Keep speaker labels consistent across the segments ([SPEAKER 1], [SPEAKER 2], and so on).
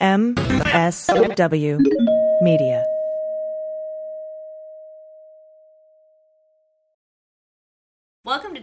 [SPEAKER 1] MSW Media.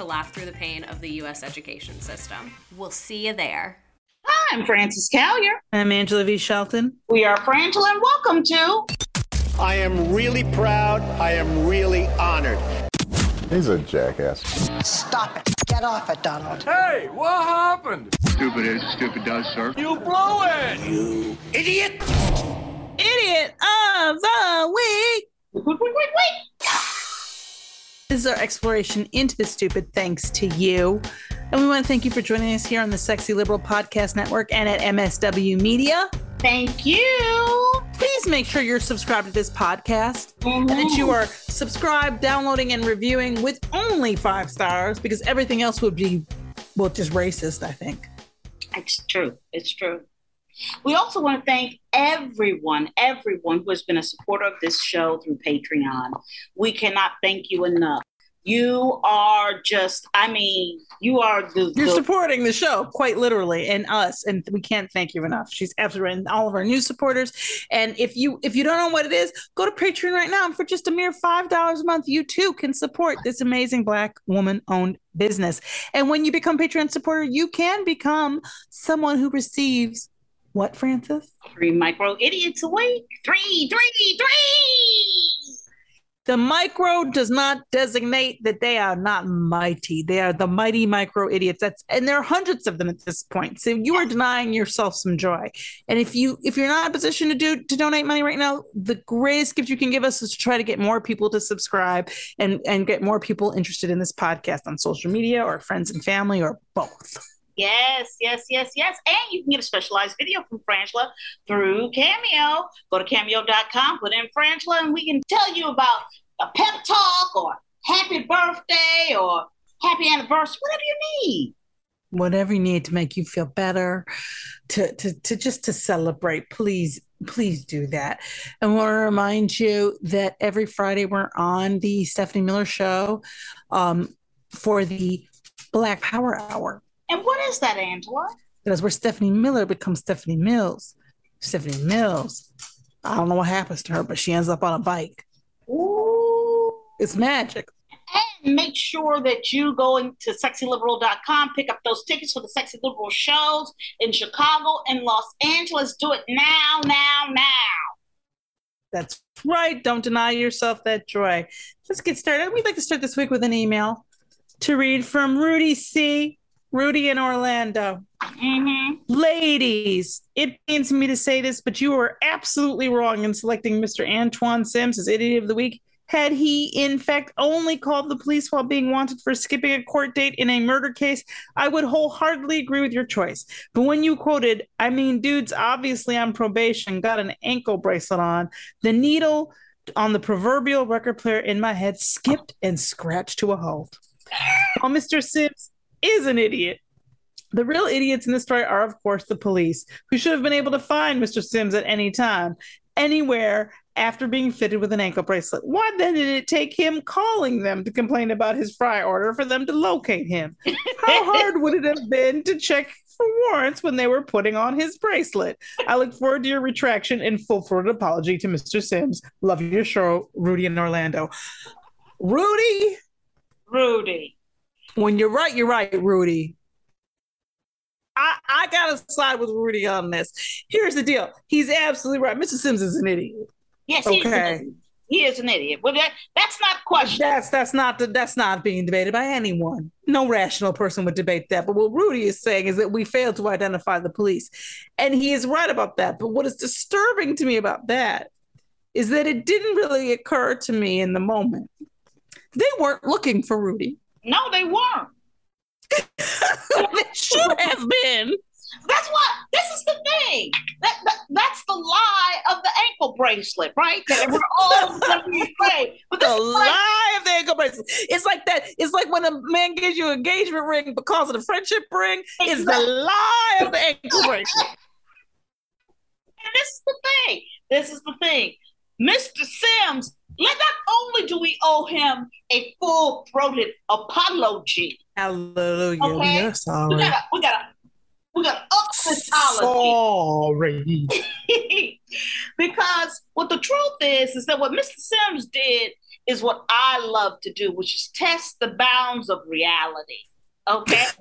[SPEAKER 2] to laugh through the pain of the U.S. education system. We'll see you there.
[SPEAKER 3] Hi, I'm Frances Callier.
[SPEAKER 4] I'm Angela V. Shelton.
[SPEAKER 3] We are Frangela, and welcome to.
[SPEAKER 5] I am really proud. I am really honored.
[SPEAKER 6] He's a jackass.
[SPEAKER 7] Stop it. Get off it, Donald.
[SPEAKER 8] Hey, what happened?
[SPEAKER 9] Stupid is, stupid does, sir.
[SPEAKER 8] You blew it!
[SPEAKER 5] You idiot!
[SPEAKER 4] Idiot of the week!
[SPEAKER 3] Wait, wait, wait, wait!
[SPEAKER 4] This is our exploration into the stupid thanks to you. And we want to thank you for joining us here on the Sexy Liberal Podcast Network and at MSW Media.
[SPEAKER 3] Thank you.
[SPEAKER 4] Please make sure you're subscribed to this podcast mm-hmm. and that you are subscribed, downloading, and reviewing with only five stars because everything else would be, well, just racist, I think.
[SPEAKER 3] It's true. It's true. We also want to thank everyone, everyone who has been a supporter of this show through Patreon. We cannot thank you enough. You are just, I mean, you are the.
[SPEAKER 4] You're
[SPEAKER 3] the,
[SPEAKER 4] supporting the show quite literally and us, and we can't thank you enough. She's absolutely. And all of our new supporters. And if you if you don't know what it is, go to Patreon right now. And for just a mere five dollars a month, you too can support this amazing Black woman owned business. And when you become Patreon supporter, you can become someone who receives what, Frances?
[SPEAKER 3] Three micro idiots away. Three, three, three.
[SPEAKER 4] The micro does not designate that they are not mighty. They are the mighty micro idiots. That's and there are hundreds of them at this point. So you are denying yourself some joy. And if you if you're not in a position to do to donate money right now, the greatest gift you can give us is to try to get more people to subscribe and and get more people interested in this podcast on social media or friends and family or both.
[SPEAKER 3] Yes, yes, yes, yes. And you can get a specialized video from Frangela through Cameo. Go to cameo.com, put in Frangela, and we can tell you about a pep talk or happy birthday or happy anniversary, whatever you need.
[SPEAKER 4] Whatever you need to make you feel better, to to to just to celebrate, please please do that. And want to remind you that every Friday we're on the Stephanie Miller Show um, for the Black Power Hour.
[SPEAKER 3] And what is that, Angela?
[SPEAKER 4] That's where Stephanie Miller becomes Stephanie Mills. Stephanie Mills. I don't know what happens to her, but she ends up on a bike.
[SPEAKER 3] Ooh.
[SPEAKER 4] It's magic.
[SPEAKER 3] And make sure that you go into sexyliberal.com, pick up those tickets for the Sexy Liberal shows in Chicago and Los Angeles. Do it now, now, now.
[SPEAKER 4] That's right. Don't deny yourself that joy. Let's get started. We'd like to start this week with an email to read from Rudy C. Rudy in Orlando.
[SPEAKER 3] Mm-hmm.
[SPEAKER 4] Ladies, it pains me to say this, but you were absolutely wrong in selecting Mr. Antoine Sims as Idiot of the Week. Had he, in fact, only called the police while being wanted for skipping a court date in a murder case, I would wholeheartedly agree with your choice. But when you quoted, I mean, dude's obviously on probation, got an ankle bracelet on, the needle on the proverbial record player in my head skipped and scratched to a halt. While Mr. Sims is an idiot. The real idiots in this story are, of course, the police, who should have been able to find Mr. Sims at any time, anywhere after being fitted with an ankle bracelet. Why then did it take him calling them to complain about his fry order for them to locate him? How hard would it have been to check for warrants when they were putting on his bracelet? I look forward to your retraction and full throated apology to Mr. Sims. Love your show, Rudy in Orlando. Rudy.
[SPEAKER 3] Rudy.
[SPEAKER 4] When you're right, you're right, Rudy. I, I gotta side with Rudy on this. Here's the deal. He's absolutely right. Mr. Sims is an idiot.
[SPEAKER 3] Yes, he is
[SPEAKER 4] Okay.
[SPEAKER 3] idiot. He is an idiot. Well, that, that's not question.
[SPEAKER 4] That's that's not the, that's not being debated by anyone. No rational person would debate that. But what Rudy is saying is that we failed to identify the police, and he is right about that. But what is disturbing to me about that is that it didn't really occur to me in the moment. They weren't looking for Rudy.
[SPEAKER 3] No, they weren't.
[SPEAKER 4] they should have been.
[SPEAKER 3] That's what. This is the thing. That, that that's the lie of the ankle bracelet, right? That we're all going to. But
[SPEAKER 4] The lie of the ankle bracelet. It's like that. It's like when a man gives you an engagement ring because of the friendship ring. It's the lie of the ankle bracelet.
[SPEAKER 3] and this is the thing. This is the thing. Mr. Sims, let not only do we owe him a full-throated apology.
[SPEAKER 4] Hallelujah.
[SPEAKER 3] Okay.
[SPEAKER 4] We are
[SPEAKER 3] We
[SPEAKER 4] sorry.
[SPEAKER 3] gotta, we gotta, we gotta up this apology.
[SPEAKER 4] Sorry.
[SPEAKER 3] because what the truth is is that what Mr. Sims did is what I love to do, which is test the bounds of reality. Okay.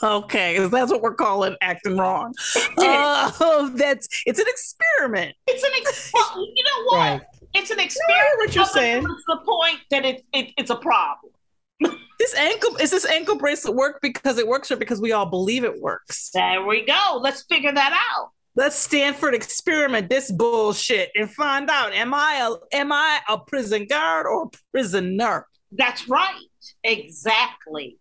[SPEAKER 4] Okay, that's what we're calling acting wrong. Oh, that's it's an experiment.
[SPEAKER 3] It's an ex- well, you know what?
[SPEAKER 4] Right.
[SPEAKER 3] It's an experiment.
[SPEAKER 4] what you're saying.
[SPEAKER 3] It's the point that it, it it's a problem.
[SPEAKER 4] This ankle is this ankle bracelet work because it works or because we all believe it works?
[SPEAKER 3] There we go. Let's figure that out.
[SPEAKER 4] Let's Stanford experiment this bullshit and find out am I a am I a prison guard or a prisoner?
[SPEAKER 3] That's right. Exactly.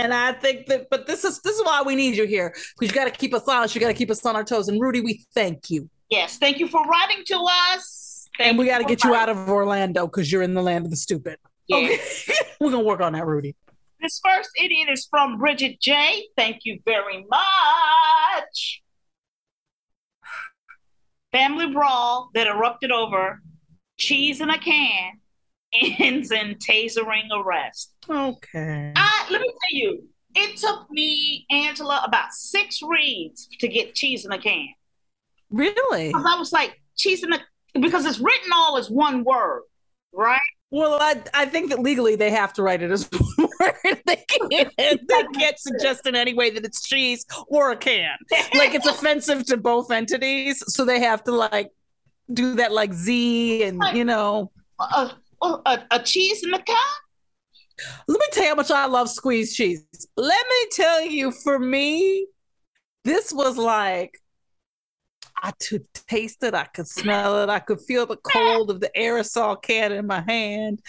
[SPEAKER 4] And I think that, but this is this is why we need you here because you got to keep us honest. You got to keep us on our toes. And Rudy, we thank you.
[SPEAKER 3] Yes. Thank you for writing to us.
[SPEAKER 4] and we got to get you out of Orlando because you're in the land of the stupid.
[SPEAKER 3] Yeah.
[SPEAKER 4] Okay, we're gonna work on that, Rudy.
[SPEAKER 3] This first idiot is from Bridget J. Thank you very much. Family brawl that erupted over cheese in a can ends in tasering arrest.
[SPEAKER 4] Okay.
[SPEAKER 3] I let me tell you, it took me, Angela, about six reads to get cheese in a can.
[SPEAKER 4] Really?
[SPEAKER 3] Because I was like, cheese in a because it's written all as one word, right?
[SPEAKER 4] Well, I I think that legally they have to write it as one word. They can't they can't suggest in any way that it's cheese or a can. Like it's offensive to both entities, so they have to like do that like Z and you know.
[SPEAKER 3] A, Oh, a, a cheese in the can?
[SPEAKER 4] Let me tell you how much I love squeezed cheese. Let me tell you, for me, this was like I could taste it, I could smell it, I could feel the cold of the aerosol can in my hand.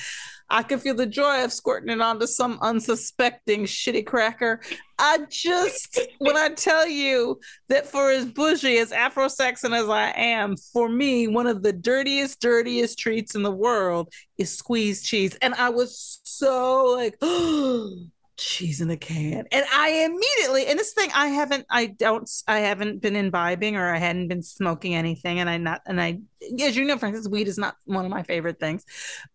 [SPEAKER 4] I could feel the joy of squirting it onto some unsuspecting shitty cracker. I just, when I tell you that for as bougie, as Afro Saxon as I am, for me, one of the dirtiest, dirtiest treats in the world is squeezed cheese. And I was so like, oh, cheese in a can. And I immediately, and this thing, I haven't, I don't, I haven't been imbibing or I hadn't been smoking anything. And I not, and I, as you know, Frances, weed is not one of my favorite things.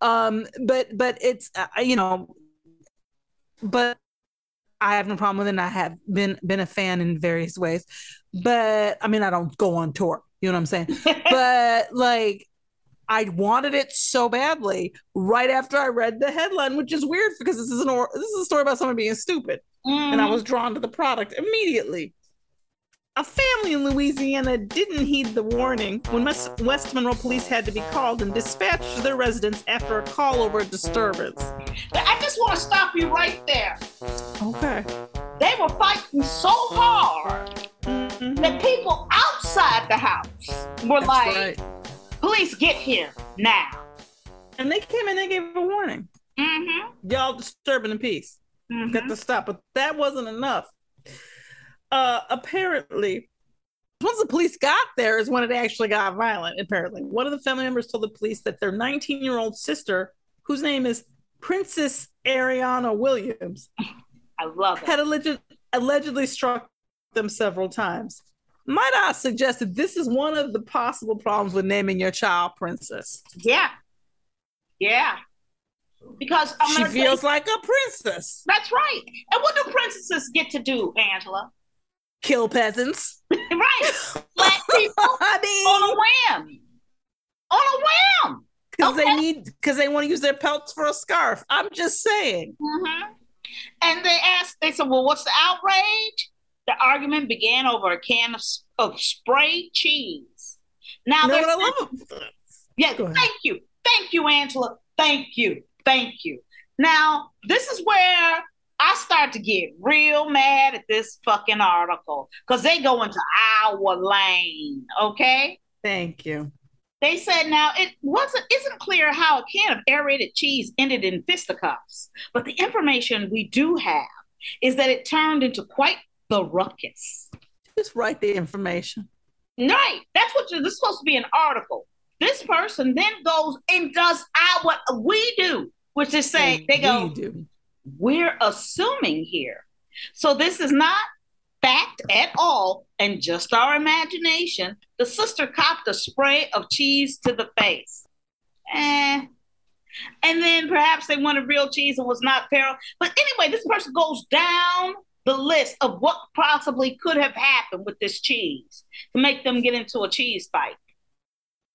[SPEAKER 4] Um, but, but it's, uh, you know, but I have no problem with it. And I have been, been a fan in various ways. But I mean, I don't go on tour, you know what I'm saying? but like, I wanted it so badly right after I read the headline, which is weird because this is an or- this is a story about someone being stupid, and I mm. was drawn to the product immediately. A family in Louisiana didn't heed the warning when West, Monroe police had to be called and dispatched to their residence after a call over a disturbance.
[SPEAKER 3] I just want to stop you right there.
[SPEAKER 4] Okay.
[SPEAKER 3] They were fighting so hard mm-hmm. that people outside the house were
[SPEAKER 4] That's
[SPEAKER 3] like,
[SPEAKER 4] right.
[SPEAKER 3] Police get here now.
[SPEAKER 4] And they came and they gave a warning.
[SPEAKER 3] Mm-hmm.
[SPEAKER 4] Y'all disturbing the peace. Got to stop. But that wasn't enough. Uh apparently, once the police got there is when it actually got violent, apparently. One of the family members told the police that their 19-year-old sister, whose name is Princess Ariana Williams,
[SPEAKER 3] I love it.
[SPEAKER 4] had alleged, allegedly struck them several times. Might I suggest that this is one of the possible problems with naming your child princess?
[SPEAKER 3] Yeah. Yeah. Because I'm
[SPEAKER 4] she feels
[SPEAKER 3] you-
[SPEAKER 4] like a princess.
[SPEAKER 3] That's right. And what do princesses get to do, Angela?
[SPEAKER 4] Kill peasants.
[SPEAKER 3] right. Black people
[SPEAKER 4] I mean,
[SPEAKER 3] on a whim. On a whim.
[SPEAKER 4] because they need because they want to use their pelts for a scarf. I'm just saying.
[SPEAKER 3] hmm And they asked, they said, well, what's the outrage? The argument began over a can of, of spray cheese. Now,
[SPEAKER 4] You know
[SPEAKER 3] there's
[SPEAKER 4] what I love?
[SPEAKER 3] yeah, thank you. Thank you, Angela. Thank you. Thank you. Now, this is where I start to get real mad at this fucking article because they go into our lane, okay?
[SPEAKER 4] Thank you.
[SPEAKER 3] They said now it wasn't isn't clear how a can of aerated cheese ended in fisticuffs, but the information we do have is that it turned into quite the ruckus.
[SPEAKER 4] Just write the information.
[SPEAKER 3] Right. That's what you're, this is supposed to be an article. This person then goes and does our, what we do, which is say, they go,
[SPEAKER 4] We do.
[SPEAKER 3] we're assuming here. So this is not fact at all and just our imagination. The sister copped a spray of cheese to the face. Eh. And then perhaps they wanted real cheese and was not feral. But anyway, this person goes down the list of what possibly could have happened with this cheese to make them get into a cheese fight.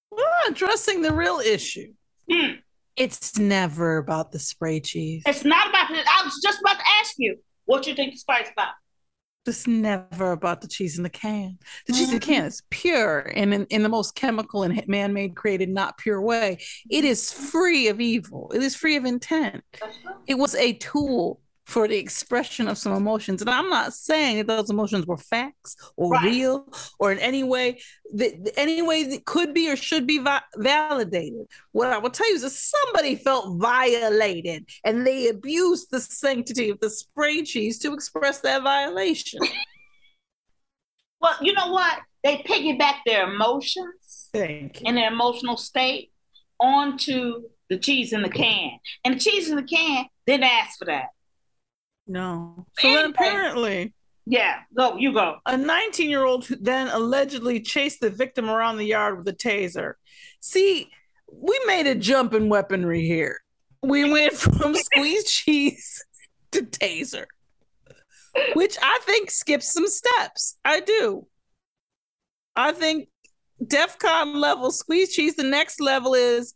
[SPEAKER 4] We're not addressing the real issue.
[SPEAKER 3] Hmm.
[SPEAKER 4] It's never about the spray cheese.
[SPEAKER 3] It's not about I was just about to ask you what you think the fight's about.
[SPEAKER 4] It's never about the cheese in the can. The cheese in the can is pure and in, in the most chemical and man made, created, not pure way. It is free of evil, it is free of intent. It was a tool for the expression of some emotions. And I'm not saying that those emotions were facts or
[SPEAKER 3] Right.
[SPEAKER 4] real or in any way that any way that could be or should be va- validated. What I will tell you is that somebody felt violated and they abused the sanctity of the spray cheese to express that violation.
[SPEAKER 3] Well, you know what? They piggyback their emotions
[SPEAKER 4] Thank you.
[SPEAKER 3] and their emotional state onto the cheese in the can. And the cheese in the can didn't ask for that.
[SPEAKER 4] No. So then
[SPEAKER 3] Anyway.
[SPEAKER 4] apparently
[SPEAKER 3] Yeah, go, you go.
[SPEAKER 4] a 19 year old then allegedly chased the victim around the yard with a taser. See, we made a jump in weaponry here. We went from squeeze cheese to taser, which I think skips some steps. I do. I think DEFCON level squeeze cheese, the next level is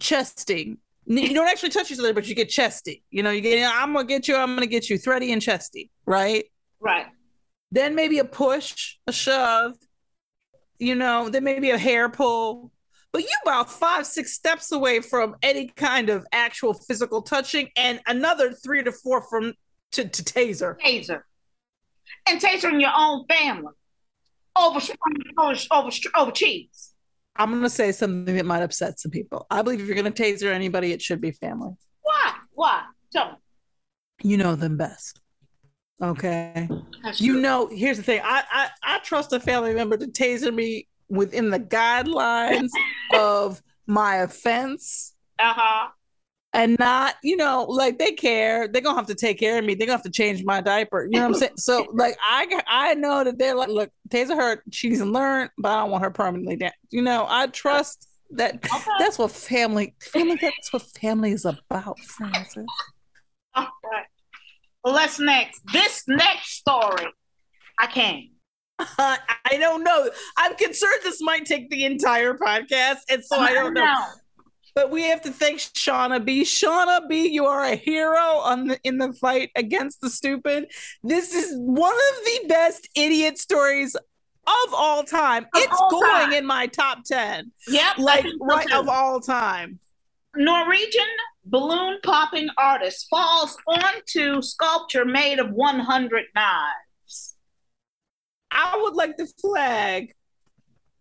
[SPEAKER 4] chesting. You don't actually touch each other, but you get chesty. You know, you get, I'm going to get you, I'm going to get you, thready and chesty, right?
[SPEAKER 3] Right.
[SPEAKER 4] then maybe a push, a shove, you know, then maybe a hair pull. But you about five, six steps away from any kind of actual physical touching, and another three to four from to, to taser.
[SPEAKER 3] Taser. And tasering your own family over, over, over, over cheese.
[SPEAKER 4] I'm gonna say something that might upset some people. I believe if you're gonna taser anybody, it should be family.
[SPEAKER 3] Why? Why? Tell me.
[SPEAKER 4] You know them best. Okay.
[SPEAKER 3] That's
[SPEAKER 4] You
[SPEAKER 3] true.
[SPEAKER 4] know, here's the thing. I I, I trust a family member to taser me within the guidelines of my offense
[SPEAKER 3] Uh-huh.
[SPEAKER 4] And not, you know, like they care. They're gonna have to take care of me. They're gonna have to change my diaper. You know what I'm saying? So like I I know that they're like, look, Taser her, she needs to learn, but I don't want her permanently down. You know, I trust that that's what family family that's what family is about, Frances.
[SPEAKER 3] All right. Well, let's next. This next story. I can't.
[SPEAKER 4] Uh, I don't know. I'm concerned this might take the entire podcast, and so I don't know. But we have to thank Shauna B. Shauna B, you are a hero on the in the fight against the stupid. This is one of the best idiot stories of all time. it's
[SPEAKER 3] all
[SPEAKER 4] going
[SPEAKER 3] time.
[SPEAKER 4] in my top ten,
[SPEAKER 3] Yep.
[SPEAKER 4] Like right of all time.
[SPEAKER 3] Norwegian balloon popping artist falls onto sculpture made of 100 knives.
[SPEAKER 4] I would like to flag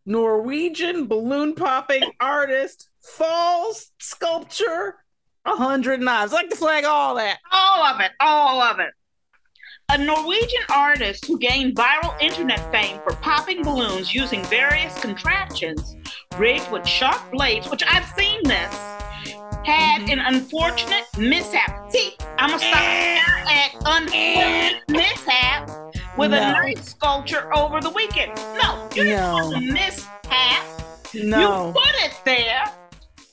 [SPEAKER 4] Norwegian balloon popping artist falls sculpture. A hundred knives. Like to flag all that.
[SPEAKER 3] All of it, all of it. A Norwegian artist who gained viral internet fame for popping balloons using various contraptions rigged with sharp blades, which I've seen this, had an unfortunate mishap. See, I'm gonna stop eh. there at unfortunate mishap with a
[SPEAKER 4] No.
[SPEAKER 3] knife sculpture over the weekend. No, you didn't
[SPEAKER 4] No.
[SPEAKER 3] want a mishap.
[SPEAKER 4] No.
[SPEAKER 3] You put it there.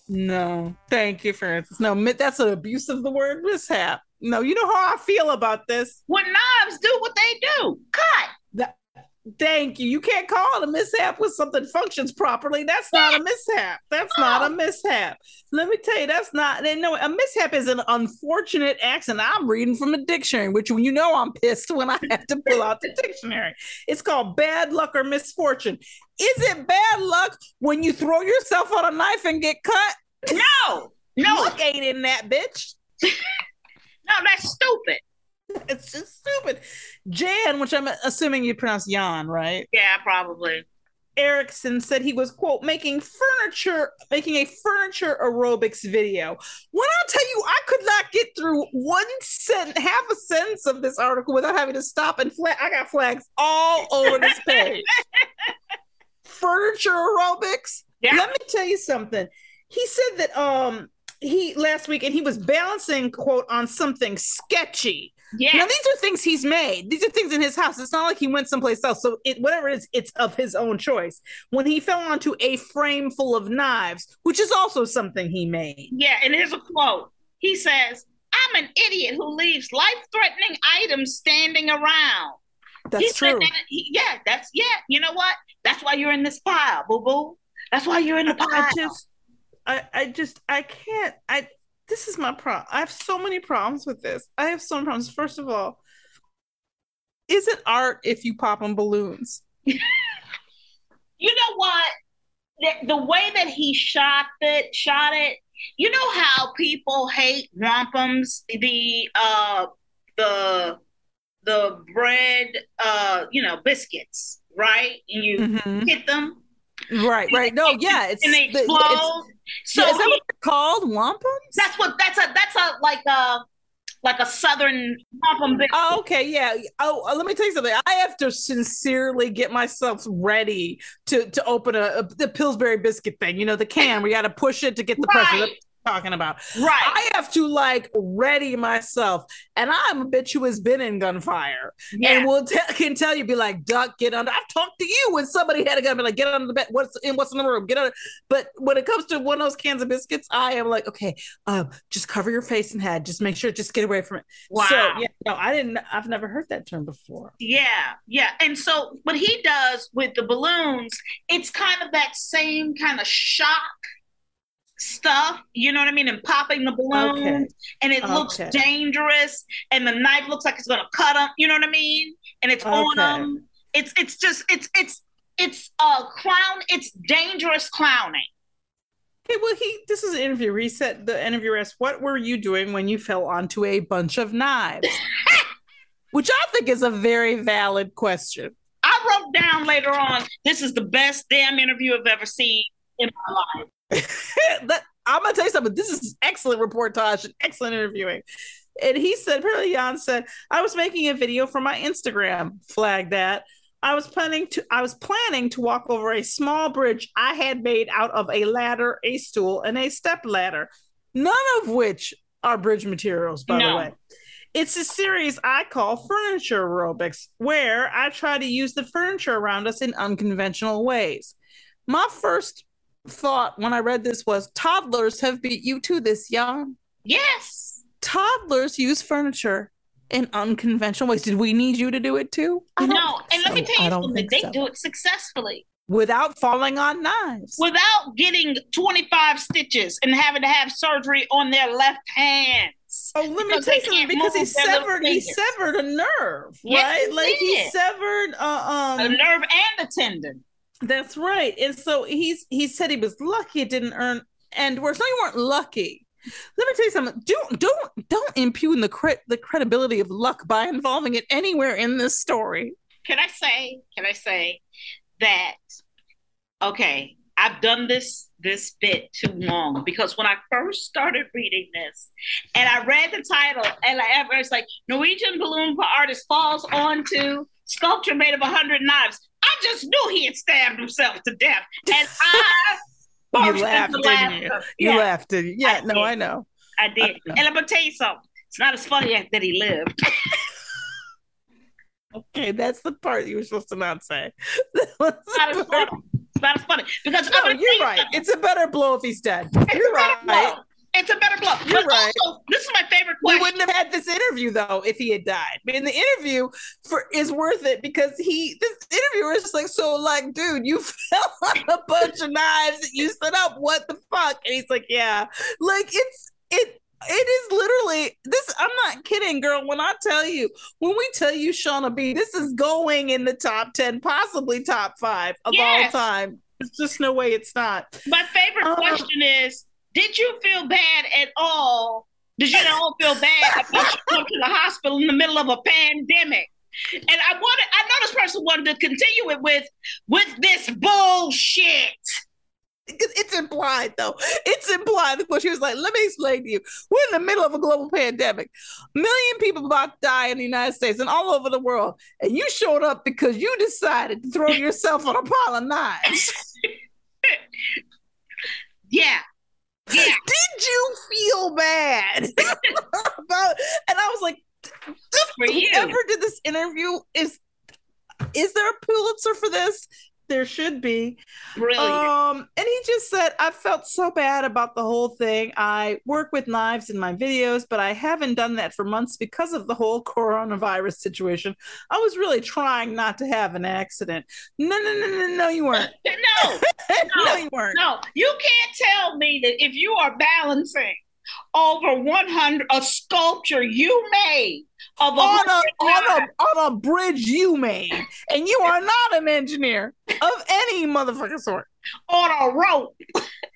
[SPEAKER 4] No, thank you, Frances. No, that's an abuse of the word mishap. No, you know how I feel about this.
[SPEAKER 3] When knives do what they do, cut.
[SPEAKER 4] Thank you. You can't call it a mishap when something functions properly. That's not a mishap. That's not a mishap. Let me tell you, that's not. No, a mishap is an unfortunate accident. I'm reading from a dictionary, which you know I'm pissed when I have to pull out the dictionary. It's called bad luck or misfortune. Is it bad luck when you throw yourself on a knife and get cut?
[SPEAKER 3] No, no,
[SPEAKER 4] luck ain't in that bitch.
[SPEAKER 3] no, that's stupid.
[SPEAKER 4] It's just stupid. Jan, which I'm assuming you pronounce Jan, right?
[SPEAKER 3] Yeah, probably.
[SPEAKER 4] Erichsen said he was quote making furniture making a furniture aerobics video. When I tell you I could not get through one sentence, half a sentence of this article without having to stop and flag. I got flags all over this page. furniture aerobics. Yeah. Let me tell you something. He said that um he last week and he was balancing quote on something sketchy yeah. Now these are things he's made. These are things in his house. It's not like he went someplace else. So it, whatever it is, it's of his own choice. When he fell onto a frame full of knives, which is also something he made.
[SPEAKER 3] Yeah, and here's a quote. He says, "I'm an idiot who leaves life-threatening items standing around."
[SPEAKER 4] That's he true.
[SPEAKER 3] That, he, yeah, that's yeah. You know what? That's why you're in this pile, boo boo. That's why you're in the pile.
[SPEAKER 4] I just, I, I just, I can't. I this is my problem. I have so many problems with this. I have so many problems. First of all, is it art if you pop on balloons?
[SPEAKER 3] you know what? The, the way that he shot it, shot it. You know how people hate wampums, the uh, the the bread, uh, you know, biscuits, right? And you mm-hmm. hit them
[SPEAKER 4] Right, right. No, yeah, it's
[SPEAKER 3] and they explode.
[SPEAKER 4] so yeah, is that what they're called? Wampums?
[SPEAKER 3] That's what that's a that's a like a like a southern wampum.
[SPEAKER 4] Oh, okay, yeah. Oh, uh, let me tell you something. I have to sincerely get myself ready to to open a, a the Pillsbury biscuit thing. You know, the can. We got to push it to get the right. pressure talking about.
[SPEAKER 3] Right.
[SPEAKER 4] I have to like ready myself. And I'm a bitch who has been in gunfire. Yeah. And will t- can tell you, be like, duck, get under. I've talked to you when somebody had a gun, be like, get under the bed. What's in what's in the room? Get under. But when it comes to one of those cans of biscuits, I am like, okay, um, just cover your face and head. Just make sure, just get away from it.
[SPEAKER 3] Wow.
[SPEAKER 4] So yeah, no, I didn't I've never heard that term before.
[SPEAKER 3] Yeah, yeah. And so what he does with the balloons, it's kind of that same kind of shock stuff, you know what I mean, and popping the balloons, okay. and it okay. looks dangerous, and the knife looks like it's gonna cut them, you know what I mean, and it's okay. on them. It's it's just it's it's it's a clown. It's dangerous clowning.
[SPEAKER 4] Okay, well, he this is an interview. Reset the interviewer asked, "What were you doing when you fell onto a bunch of knives?" Which I think is a very valid question.
[SPEAKER 3] I wrote down later on, "This is the best damn interview I've ever seen in my life."
[SPEAKER 4] that, I'm gonna tell you something. This is excellent reportage and excellent interviewing. And he said, apparently Jan said, I was making a video for my Instagram. Flag that. I was planning to I was planning to walk over a small bridge I had made out of a ladder, a stool, and a step ladder, none of which are bridge materials, by no. the way. It's a series I call Furniture Aerobics, where I try to use the furniture around us in unconventional ways. My first thought when I read this was toddlers have beat you to this young.
[SPEAKER 3] Yes.
[SPEAKER 4] Toddlers use furniture in unconventional ways. Did we need you to do it too?
[SPEAKER 3] I No. And let me tell you something, they so. do it successfully.
[SPEAKER 4] Without falling on knives.
[SPEAKER 3] Without getting 25 stitches and having to have surgery on their left hands.
[SPEAKER 4] Oh, let me tell you something because he severed he severed a nerve, yes, right? He like did. he severed uh, um
[SPEAKER 3] a nerve and a tendon.
[SPEAKER 4] That's right. And so he's he said he was lucky it didn't earn and worse. No, you weren't lucky. Let me tell you something. Don't don't don't impugn the cre- the credibility of luck by involving it anywhere in this story.
[SPEAKER 3] Can I say? Can I say that? Okay, I've done this this bit too long because when I first started reading this, and I read the title, and I was like, Norwegian balloon artist falls onto sculpture made of hundred knives. I just knew he had stabbed himself to death, and I
[SPEAKER 4] you laughed, didn't you? You yeah, laughed, didn't you? Yeah, I no,
[SPEAKER 3] did.
[SPEAKER 4] I know.
[SPEAKER 3] I did, I know. and I'm gonna tell you something. It's not as funny that he lived.
[SPEAKER 4] okay, that's the part you were supposed to not say.
[SPEAKER 3] it's not as funny. It's not as funny because
[SPEAKER 4] no, you're right. It's a better blow if he's dead.
[SPEAKER 3] It's
[SPEAKER 4] you're
[SPEAKER 3] right. It's a better blow.
[SPEAKER 4] You're
[SPEAKER 3] But
[SPEAKER 4] right.
[SPEAKER 3] Also, this is my favorite question.
[SPEAKER 4] We wouldn't have had this interview though if he had died. But in the interview for is worth it because he this interviewer is just like, so like, dude, you fell on a bunch of knives that you set up. What the fuck? And he's like, yeah, like it's it. It is literally this. I'm not kidding, girl. When I tell you, when we tell you Shauna B, this is going in the top 10, possibly top five of
[SPEAKER 3] Yes.
[SPEAKER 4] all time. There's just no way it's not.
[SPEAKER 3] My favorite
[SPEAKER 4] Uh,
[SPEAKER 3] question is: Did you feel bad at all? Did you at all feel bad about you come to the hospital in the middle of a pandemic? And I wanted, I know this person wanted to continue it with with this bullshit.
[SPEAKER 4] It's it's implied though. It's implied because she was like, "Let me explain to you. We're in the middle of a global pandemic. A million people about to die in the United States and all over the world, and you showed up because you decided to throw yourself on a pile of knives.
[SPEAKER 3] Yeah, yeah.
[SPEAKER 4] Did you feel bad about?" And I was like,
[SPEAKER 3] Good for you.
[SPEAKER 4] "Whoever did this interview is is there a Pulitzer for this?" There should be.
[SPEAKER 3] Brilliant.
[SPEAKER 4] Um, and he just said, I felt so bad about the whole thing. I work with knives in my videos, but I haven't done that for months because of the whole coronavirus situation. I was really trying not to have an accident. No, no, no, no, no, you weren't.
[SPEAKER 3] no,
[SPEAKER 4] no, you weren't.
[SPEAKER 3] No, you can't tell me that if you are balancing over 100 a sculpture you made of a
[SPEAKER 4] On a, on a on a bridge you made, and you are not an engineer of any motherfucking sort.
[SPEAKER 3] on a rope.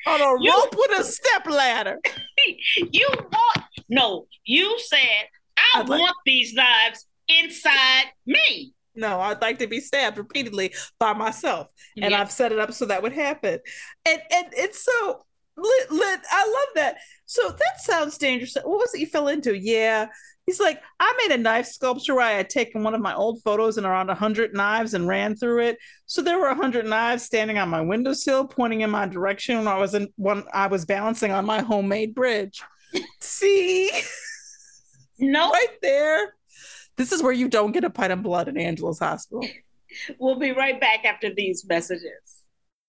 [SPEAKER 4] On a
[SPEAKER 3] You-
[SPEAKER 4] rope with a step ladder.
[SPEAKER 3] you want no, you said I
[SPEAKER 4] I'd like-
[SPEAKER 3] want these knives inside me.
[SPEAKER 4] No, I'd like to be stabbed repeatedly by myself, and
[SPEAKER 3] Yeah.
[SPEAKER 4] I've set it up so that would happen. And and it's so lit, lit. I love that. So that sounds dangerous. What was it you fell into? Yeah, he's like, I made a knife sculpture where I had taken one of my old photos and around a hundred knives and ran through it. So there were a hundred knives standing on my windowsill, pointing in my direction when I was in when I was balancing on my homemade bridge. See,
[SPEAKER 3] No,
[SPEAKER 4] right there. This is where you don't get a pint of blood in Angela's hospital.
[SPEAKER 3] we'll be right back after these messages.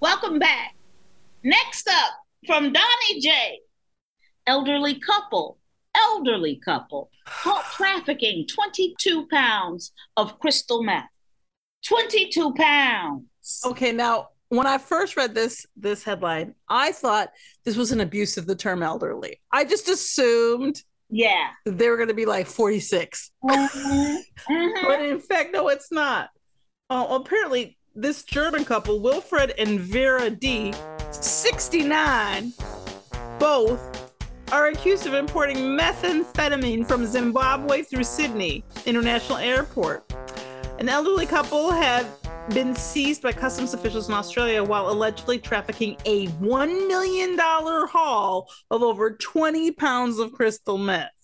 [SPEAKER 3] Welcome back. Next up from Donnie J. Elderly couple, elderly couple caught trafficking 22 pounds of crystal meth. 22 pounds.
[SPEAKER 4] Okay, now when I first read this this headline, I thought this was an abuse of the term elderly. I just assumed
[SPEAKER 3] Yeah.
[SPEAKER 4] that they were going to be like 46.
[SPEAKER 3] Mhm.
[SPEAKER 4] But in fact, no, it's not. Uh, apparently, this German couple, Wilfred and Vera D, 69, both are accused of importing methamphetamine from Zimbabwe through Sydney International Airport. An elderly couple have been seized by customs officials in Australia while allegedly trafficking a $1 million haul of over 20 pounds of crystal meth.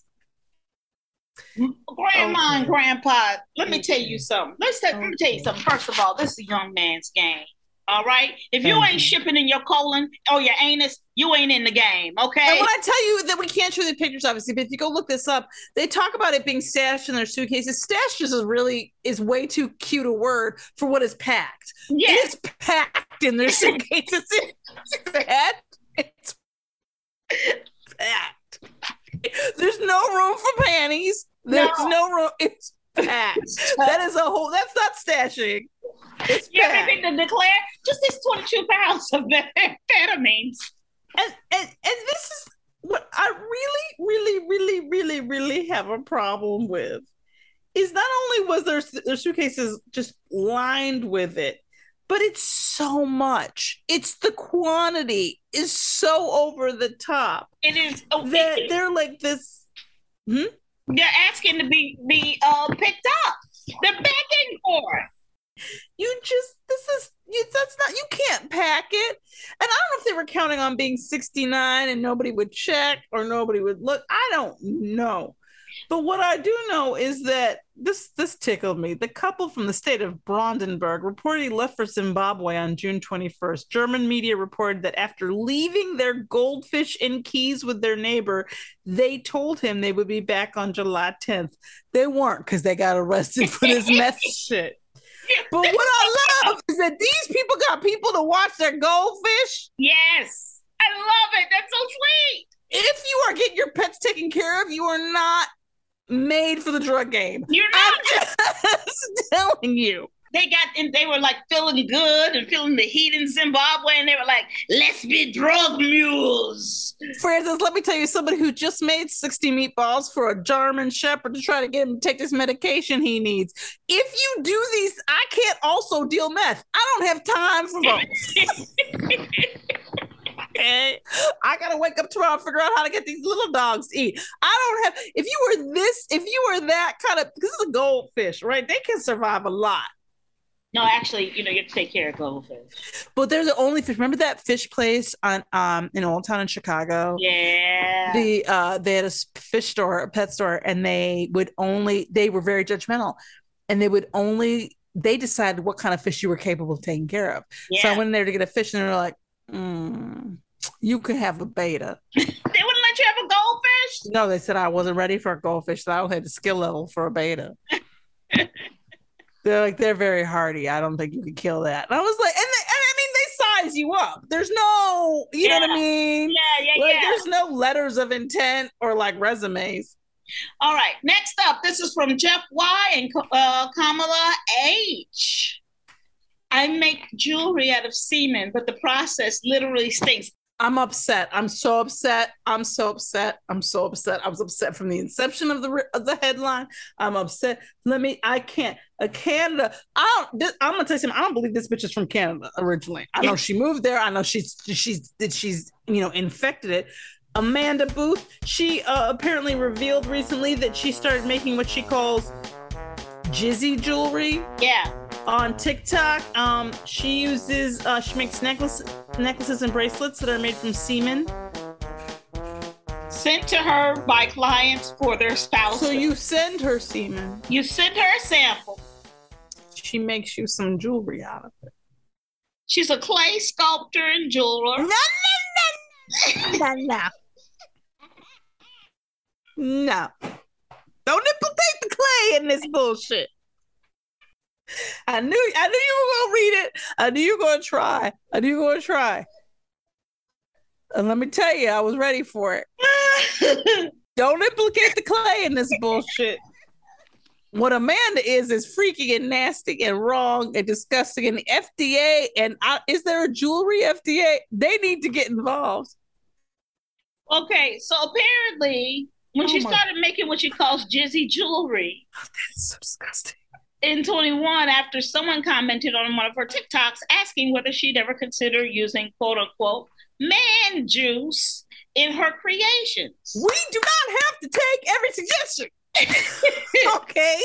[SPEAKER 3] Grandma and grandpa, let me tell you something. Let's let me tell you something. First of all, this is a young man's game. All right. If you ain't shipping in your colon or your anus, you ain't in the game. Okay.
[SPEAKER 4] And when I tell you that we can't show the pictures, obviously, but if you go look this up, they talk about it being stashed in their suitcases. Stashed is really is way too cute a word for what is packed.
[SPEAKER 3] Yes.
[SPEAKER 4] It is packed in their suitcases. It's sad. It's packed. There's no room for panties. There's
[SPEAKER 3] No.
[SPEAKER 4] no, room. It's packed. that is a whole. That's not stashing. It's
[SPEAKER 3] have
[SPEAKER 4] packed.
[SPEAKER 3] anything to declare? Just this 22 pounds of methamphetamines.
[SPEAKER 4] and and and this is what I really, really, really, really, really have a problem with is not only was their their suitcases just lined with it, but it's so much. It's the quantity is so over the top
[SPEAKER 3] It is. Oh,
[SPEAKER 4] that
[SPEAKER 3] it-
[SPEAKER 4] they're like this. Hmm?
[SPEAKER 3] they're asking to be be uh, picked up. They're begging for it.
[SPEAKER 4] You just this is you that's not you can't pack it. And I don't know if they were counting on being 69 and nobody would check or nobody would look. I don't know. But what I do know is that this this tickled me. The couple from the state of Brandenburg reportedly left for Zimbabwe on June 21st. German media reported that after leaving their goldfish in Keys with their neighbor, they told him they would be back on July 10th. They weren't because they got arrested for this mess shit. But what I love is that these people got people to watch their goldfish.
[SPEAKER 3] Yes. I love it. That's so sweet.
[SPEAKER 4] If you are getting your pets taken care of, you are not made for the drug game.
[SPEAKER 3] You're not
[SPEAKER 4] I'm just telling you.
[SPEAKER 3] They got and they were like feeling good and feeling the heat in Zimbabwe, and they were like, "Let's be drug mules."
[SPEAKER 4] Frances, let me tell you, somebody who just made 60 meatballs for a German Shepherd to try to get him to take this medication he needs. If you do these, I can't also deal meth. I don't have time for both. okay. I gotta wake up tomorrow and figure out how to get these little dogs to eat. I don't have if you were this, if you were that kind of this is a goldfish, right? They can survive a lot.
[SPEAKER 3] No, actually, you know, you have to take care of goldfish.
[SPEAKER 4] But they're the only fish. Remember that fish place on um in Old Town in Chicago?
[SPEAKER 3] Yeah.
[SPEAKER 4] The uh they had a fish store, a pet store, and they would only they were very judgmental, and they would only they decided what kind of fish you were capable of taking care of. Yeah. So I went in there to get a fish, and they're like, mm, "You could have a betta."
[SPEAKER 3] they wouldn't let you have a goldfish.
[SPEAKER 4] No, they said I wasn't ready for a goldfish, so I don't have the skill level for a betta. they're like they're very hardy. I don't think you could kill that. And I was like, and, they, and I mean they size you up. There's no, you yeah. know what I mean?
[SPEAKER 3] Yeah, yeah,
[SPEAKER 4] like,
[SPEAKER 3] yeah.
[SPEAKER 4] There's no letters of intent or like resumes.
[SPEAKER 3] All right, next up, this is from Jeff Y and uh, Kamala H. I make jewelry out of semen, but the process literally stinks.
[SPEAKER 4] I'm upset. I'm so upset. I'm so upset. I'm so upset. I was upset from the inception of the of the headline. I'm upset. Let me. I can't. A Canada. I don't. This, I'm gonna tell you something. I don't believe this bitch is from Canada originally. I know she moved there. I know she's she's that she's you know infected it. Amanda Booth. She uh, apparently revealed recently that she started making what she calls jizzy jewelry.
[SPEAKER 3] Yeah.
[SPEAKER 4] On TikTok, um, she uses uh, she makes necklaces, necklaces and bracelets that are made from semen.
[SPEAKER 3] Sent to her by clients for their spouse.
[SPEAKER 4] So you send her semen.
[SPEAKER 3] You send her a sample.
[SPEAKER 4] She makes you some jewelry out of it.
[SPEAKER 3] She's a clay sculptor and jeweler.
[SPEAKER 4] No, no, no, no, no. No. Don't implicate the clay in this bullshit. I knew I knew you were gonna read it. I knew you were gonna try. I knew you were gonna try. And let me tell you, I was ready for it. Don't implicate the clay in this bullshit. What Amanda is is freaky and nasty and wrong and disgusting. And the FDA and I, is there a jewelry FDA? They need to get involved.
[SPEAKER 3] Okay, so apparently when oh she started making what she calls jizzy jewelry.
[SPEAKER 4] Oh, that's so disgusting.
[SPEAKER 3] In 21, after someone commented on one of her TikToks asking whether she'd ever consider using quote unquote man juice in her creations.
[SPEAKER 4] We do not have to take every suggestion. okay.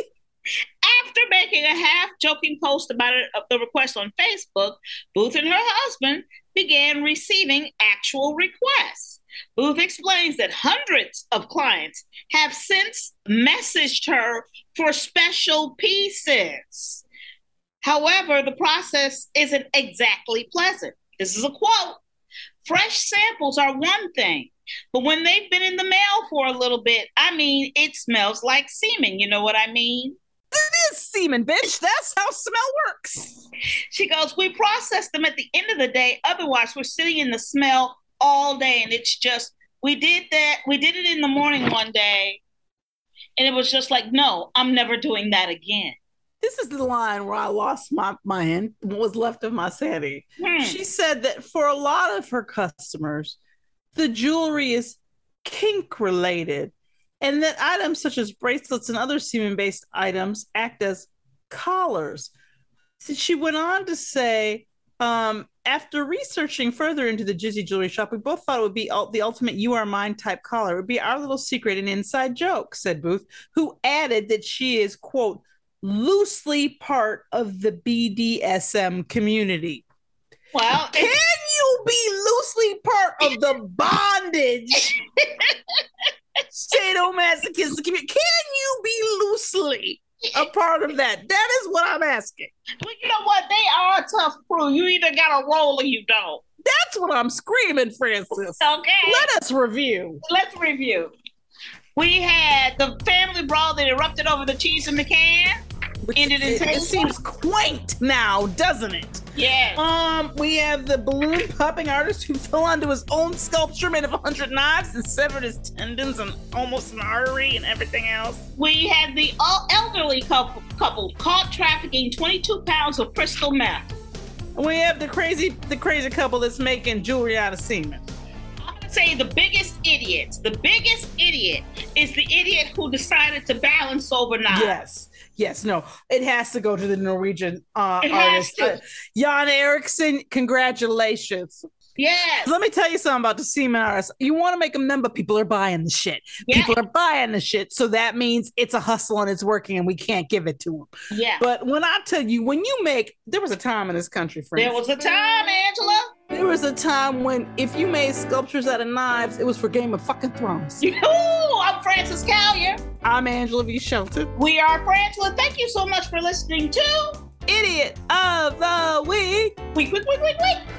[SPEAKER 3] After making a half joking post about it, the request on Facebook, Booth and her husband began receiving actual requests. Booth explains that hundreds of clients have since messaged her for special pieces. However, the process isn't exactly pleasant. This is a quote Fresh samples are one thing, but when they've been in the mail for a little bit, I mean, it smells like semen. You know what I mean?
[SPEAKER 4] It is semen, bitch. That's how smell works.
[SPEAKER 3] She goes, We process them at the end of the day. Otherwise, we're sitting in the smell all day. And it's just, we did that. We did it in the morning one day. And it was just like, No, I'm never doing that again.
[SPEAKER 4] This is the line where I lost my mind, what was left of my sanity. Hmm. She said that for a lot of her customers, the jewelry is kink related and that items such as bracelets and other semen based items act as collars. So she went on to say, um, after researching further into the Jizzy Jewelry Shop, we both thought it would be the ultimate "you are mine" type collar. It would be our little secret and inside joke," said Booth, who added that she is quote loosely part of the BDSM community.
[SPEAKER 3] Well,
[SPEAKER 4] can you be loosely part of the bondage sadomasochistic community? Can you be loosely a part of that? That is what I'm asking.
[SPEAKER 3] Well, you know what? They are a tough crew. You either got a roll or you don't.
[SPEAKER 4] That's what I'm screaming, Frances.
[SPEAKER 3] Okay.
[SPEAKER 4] Let us review.
[SPEAKER 3] Let's review. We had the family brawl that erupted over the cheese in the can.
[SPEAKER 4] Which ended in it, it seems quaint now, doesn't it?
[SPEAKER 3] Yes.
[SPEAKER 4] Um, we have the balloon popping artist who fell onto his own sculpture made of 100 knives and severed his tendons and almost an artery and everything else.
[SPEAKER 3] We have the all elderly couple, couple caught trafficking 22 pounds of crystal meth.
[SPEAKER 4] And we have the crazy, the crazy couple that's making jewelry out of semen I'm gonna
[SPEAKER 3] say the biggest idiots. The biggest idiot is the idiot who decided to balance overnight.
[SPEAKER 4] Yes. Yes, no, it has to go to the Norwegian uh, artist, Jan Erichsen. Congratulations.
[SPEAKER 3] Yes.
[SPEAKER 4] Let me tell you something about the semen. You want to make a member, people are buying the shit. Yeah. People are buying the shit. So that means it's a hustle and it's working and we can't give it to them.
[SPEAKER 3] Yeah.
[SPEAKER 4] But when I tell you, when you make, there was a time in this country, friends.
[SPEAKER 3] There was a time, Angela.
[SPEAKER 4] There was a time when if you made sculptures out of knives, it was for Game of fucking Thrones.
[SPEAKER 3] Ooh, I'm Frances Callier.
[SPEAKER 4] I'm Angela V. Shelton.
[SPEAKER 3] We are Frangela. Thank you so much for listening to
[SPEAKER 4] Idiot of the Week.
[SPEAKER 3] Week, week, week, week, week.